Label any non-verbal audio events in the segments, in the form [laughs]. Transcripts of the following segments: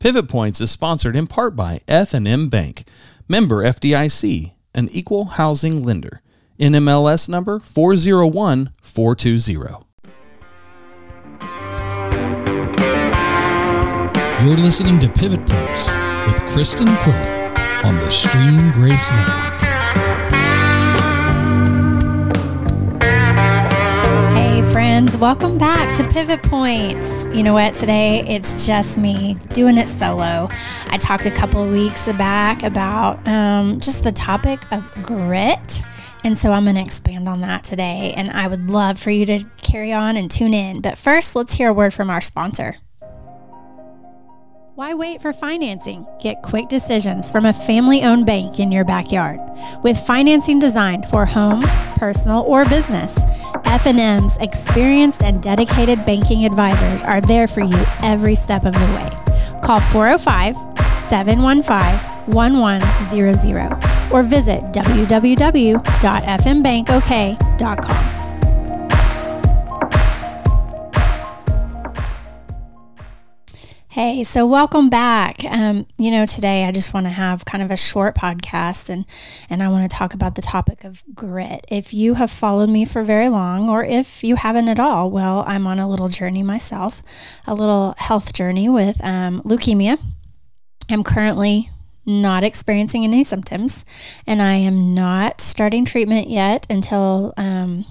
Pivot Points is sponsored in part by F&M Bank, member FDIC, an equal housing lender. NMLS number 401420. You're listening to Pivot Points with Kristen Quillen on the Stream Grace Network. Friends. Welcome back to Pivot Points. You know what? Today it's just me doing it solo. I talked a couple weeks back about um, just the topic of grit. And so I'm going to expand on that today. And I would love for you to carry on and tune in. But first, let's hear a word from our sponsor. Why wait for financing? Get quick decisions from a family owned bank in your backyard. With financing designed for home, personal, or business, F&M's experienced and dedicated banking advisors are there for you every step of the way. Call 405 715 1100 or visit www.fmbankok.com. Hey, so welcome back. Um, you know, today I just want to have kind of a short podcast and and I want to talk about the topic of grit. If you have followed me for very long or if you haven't at all, well, I'm on a little journey myself, a little health journey with um, leukemia. I'm currently not experiencing any symptoms and I am not starting treatment yet until um,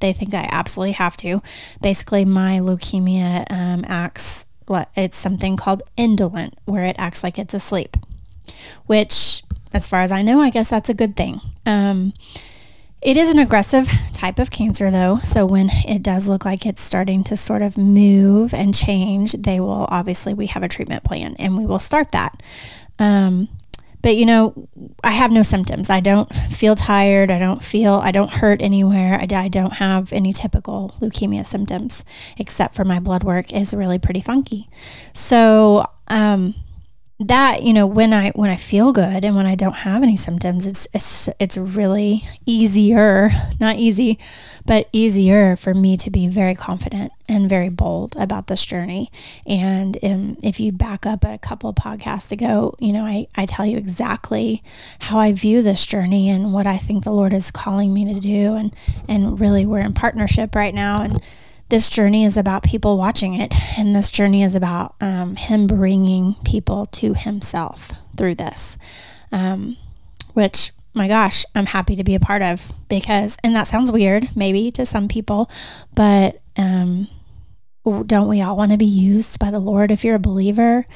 they think I absolutely have to. Basically, my leukemia um, acts what it's something called indolent, where it acts like it's asleep, which, as far as I know, I guess that's a good thing. Um, it is an aggressive type of cancer, though. So when it does look like it's starting to sort of move and change, they will obviously we have a treatment plan and we will start that. Um, but you know, I have no symptoms. I don't feel tired. I don't feel, I don't hurt anywhere. I, I don't have any typical leukemia symptoms, except for my blood work is really pretty funky. So, um, that you know when i when i feel good and when i don't have any symptoms it's it's, it's really easier not easy but easier for me to be very confident and very bold about this journey. And um, if you back up a couple podcasts ago you know I, I tell you exactly how i view this journey and what i think the lord is calling me to do and and really we're in partnership right now. And this journey is about people watching it, and this journey is about um, Him bringing people to Himself through this, um, which, my gosh, I'm happy to be a part of because, and that sounds weird maybe to some people, but um, don't we all want to be used by the Lord? If you're a believer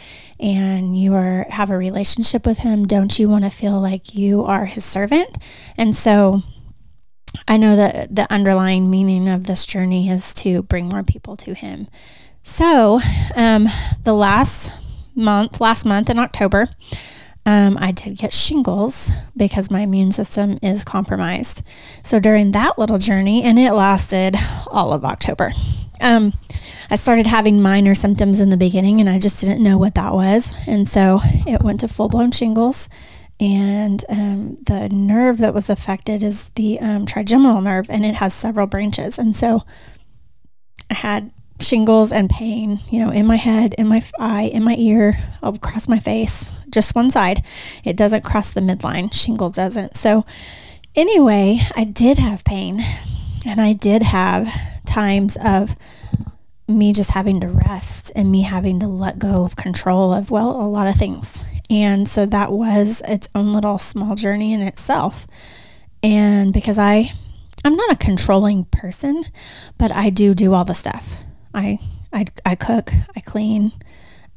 and you are have a relationship with Him, don't you want to feel like you are His servant? And so I know that the underlying meaning of this journey is to bring more people to Him. So, um, the last month, last month in October, um, I did get shingles because my immune system is compromised. So during that little journey, and it lasted all of October, um, I started having minor symptoms in the beginning and I just didn't know what that was. And so it went to full blown shingles and um, the nerve that was affected is the um, trigeminal nerve, and it has several branches. And so I had shingles and pain, you know, in my head, in my eye, in my ear, across my face, just one side. It doesn't cross the midline. Shingles doesn't. So anyway, I did have pain, and I did have times of me just having to rest and me having to let go of control of well a lot of things and so that was its own little small journey in itself. And because I I'm not a controlling person, but I do do all the stuff. I I, I cook, I clean,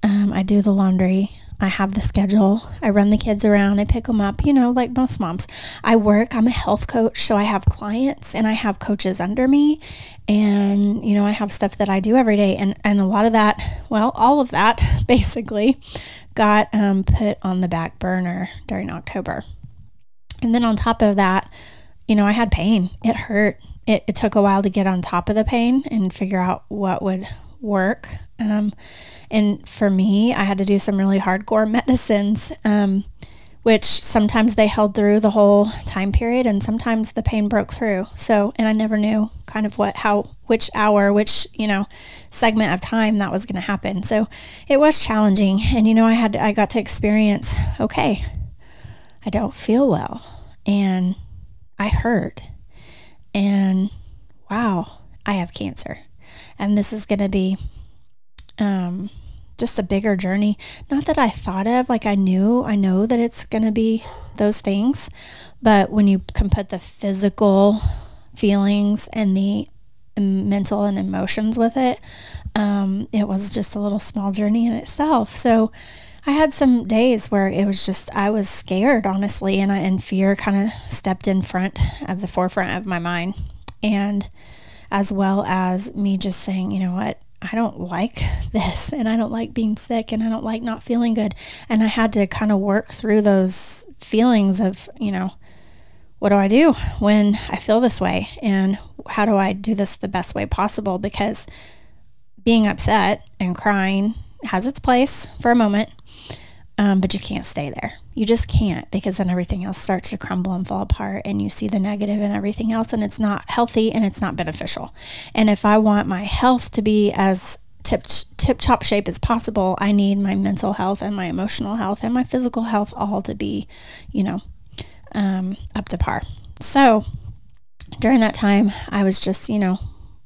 um, I do the laundry, I have the schedule. I run the kids around. I pick them up, you know, like most moms. I work. I'm a health coach. So I have clients and I have coaches under me. And, you know, I have stuff that I do every day. And, and a lot of that, well, all of that [laughs] basically got um, put on the back burner during October. And then on top of that, you know, I had pain. It hurt. It, it took a while to get on top of the pain and figure out what would work. Um, and for me, I had to do some really hardcore [laughs] medicines, um, which sometimes they held through the whole time period and sometimes the pain broke through. So, and I never knew kind of what, how, which hour, which, you know, segment of time that was going to happen. So it was challenging. And, you know, I had, I got to experience, okay, I don't feel well and I hurt and wow, I have cancer. And this is going to be, um, just a bigger journey. Not that I thought of, like I knew, I know that it's going to be those things, but when you can put the physical feelings and the mental and emotions with it, um, it was just a little small journey in itself. So I had some days where it was just I was scared, honestly, and I, and fear kind of stepped in front of the forefront of my mind, and as well as me just saying, you know what, I don't like [laughs] this and I don't like being sick and I don't like not feeling good. And I had to kind of work through those feelings of, you know, what do I do when I feel this way? And how do I do this the best way possible? Because being upset and crying has its place for a moment, um, but you can't stay there. You just can't because then everything else starts to crumble and fall apart, and you see the negative and everything else, and it's not healthy and it's not beneficial. And if I want my health to be as tip tip top shape as possible, I need my mental health and my emotional health and my physical health all to be, you know, um, up to par. So during that time, I was just, you know,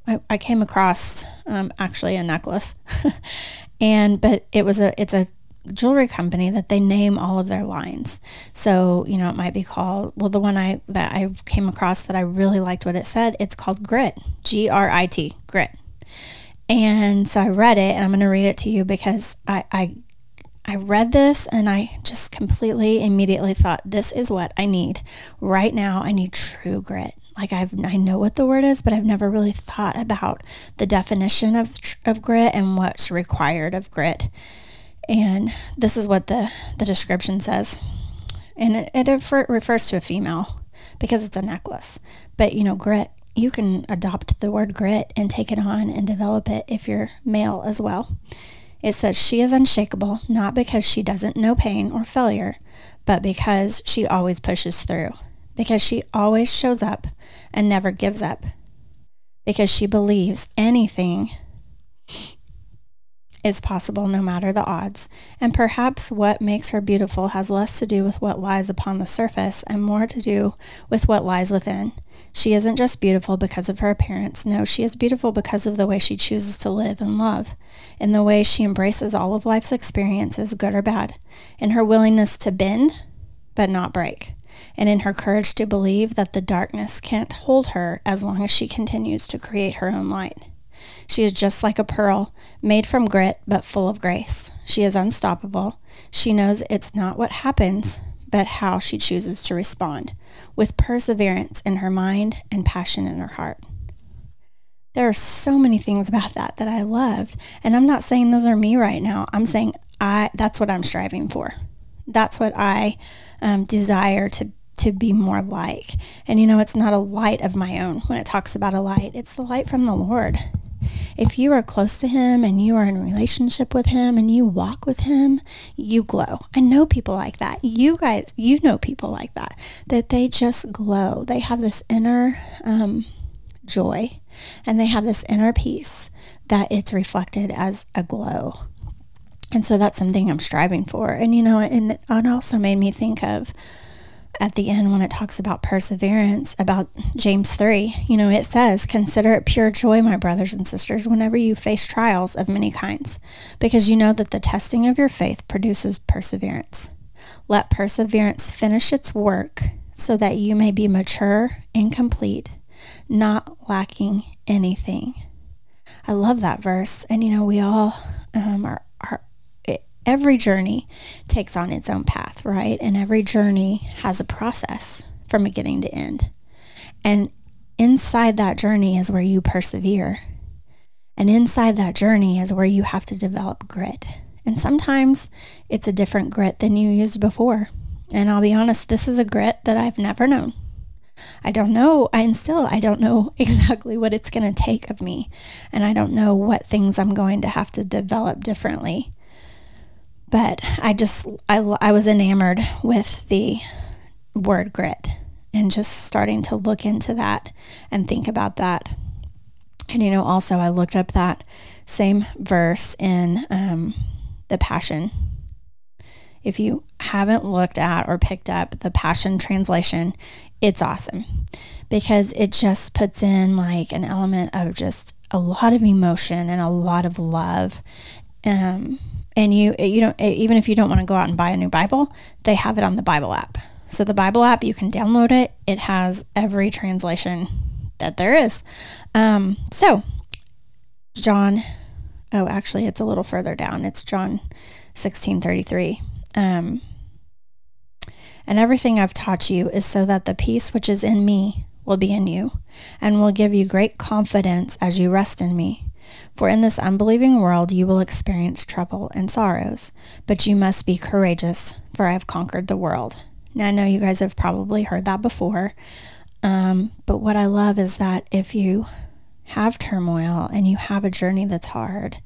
I, I came across um, actually a necklace, [laughs] and but it was a it's a jewelry company that they name all of their lines. So, you know, it might be called well the one I that I came across that I really liked what it said, it's called Grit. G R I T, Grit. And so I read it and I'm going to read it to you because I I I read this and I just completely immediately thought this is what I need right now. I need true grit. Like I've I know what the word is, but I've never really thought about the definition of of grit and what's required of grit. And this is what the, the description says. And it, it refer, refers to a female because it's a necklace. But, you know, grit, you can adopt the word grit and take it on and develop it if you're male as well. It says she is unshakable, not because she doesn't know pain or failure, but because she always pushes through, because she always shows up and never gives up, because she believes anything is possible no matter the odds, and perhaps what makes her beautiful has less to do with what lies upon the surface and more to do with what lies within. She isn't just beautiful because of her appearance. No, she is beautiful because of the way she chooses to live and love, in the way she embraces all of life's experiences, good or bad, in her willingness to bend but not break, and in her courage to believe that the darkness can't hold her as long as she continues to create her own light. She is just like a pearl, made from grit but full of grace. She is unstoppable. She knows it's not what happens, but how she chooses to respond, with perseverance in her mind and passion in her heart. There are so many things about that that I loved, and I'm not saying those are me right now. I'm saying I that's what I'm striving for. That's what I um, desire to to be more like. And you know, it's not a light of my own when it talks about a light. It's the light from the Lord if you are close to him and you are in relationship with him and you walk with him, you glow. I know people like that. You guys, you know people like that, that they just glow. They have this inner um, joy and they have this inner peace that it's reflected as a glow. And so that's something I'm striving for. And, you know, and it also made me think of, at the end when it talks about perseverance about James 3 you know it says consider it pure joy my brothers and sisters whenever you face trials of many kinds because you know that the testing of your faith produces perseverance. Let perseverance finish its work so that you may be mature and complete not lacking anything. I love that verse and you know we all um, are, every journey takes on its own path, right? And every journey has a process from beginning to end. And inside that journey is where you persevere. And inside that journey is where you have to develop grit. And sometimes it's a different grit than you used before. And I'll be honest, this is a grit that I've never known. I don't know, and still I don't know [laughs] exactly what it's going to take of me. And I don't know what things I'm going to have to develop differently. But I just, I, I was enamored with the word grit and just starting to look into that and think about that. And, you know, also I looked up that same verse in um, the Passion. If you haven't looked at or picked up the Passion translation, it's awesome because it just puts in like an element of just a lot of emotion and a lot of love. Um, and you, you don't, even if you don't want to go out and buy a new Bible, they have it on the Bible app. So the Bible app, you can download it. It has every translation that there is. Um, so John, oh, actually, it's a little further down. It's John 16 33. Um, and everything I've taught you is so that the peace which is in me will be in you, and will give you great confidence as you rest in me. For in this unbelieving world you will experience trouble and sorrows, but you must be courageous, for I have conquered the world. Now, I know you guys have probably heard that before, um, but what I love is that if you have turmoil and you have a journey that's hard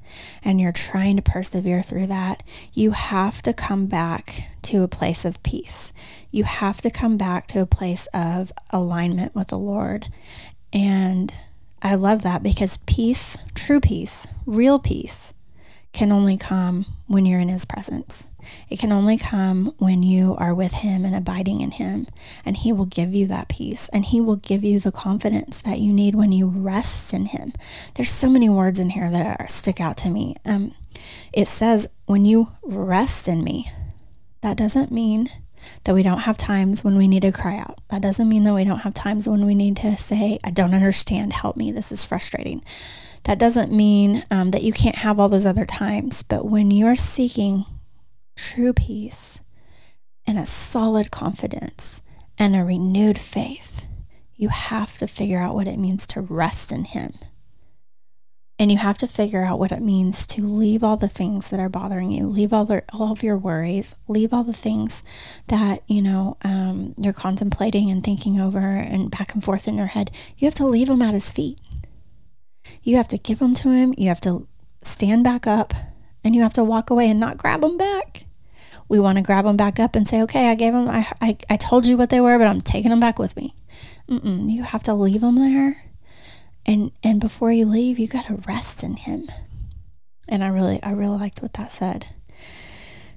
and you're trying to persevere through that, you have to come back to a place of peace. You have to come back to a place of alignment with the Lord. And I love that because peace, true peace, real peace, can only come when you're in His presence. It can only come when you are with Him and abiding in Him. And He will give you that peace and He will give you the confidence that you need when you rest in Him. There's so many words in here that are, stick out to me. Um, it says, when you rest in me, that doesn't mean that we don't have times when we need to cry out. That doesn't mean that we don't have times when we need to say, I don't understand, help me, this is frustrating. That doesn't mean um, that you can't have all those other times, but when you are seeking true peace and a solid confidence and a renewed faith, you have to figure out what it means to rest in Him. And you have to figure out what it means to leave all the things that are bothering you, leave all, the, all of your worries, leave all the things that, you know, um, you're contemplating and thinking over and back and forth in your head. You have to leave them at His feet. You have to give them to Him. You have to stand back up and you have to walk away and not grab them back. We want to grab them back up and say, okay, I gave them, I, I, I told you what they were, but I'm taking them back with me. Mm-mm, you have to leave them there. And, and before you leave, you got to rest in him. And I really, I really liked what that said.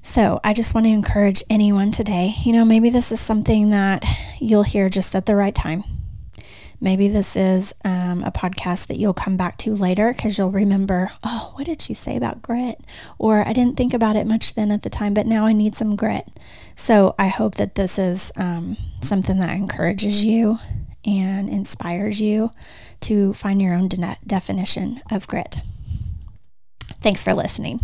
So I just want to encourage anyone today, you know, maybe this is something that you'll hear just at the right time. Maybe this is um, a podcast that you'll come back to later because you'll remember, oh, what did she say about grit? Or I didn't think about it much then at the time, but now I need some grit. So I hope that this is um, something that encourages you and inspires you to find your own de- definition of grit. Thanks for listening.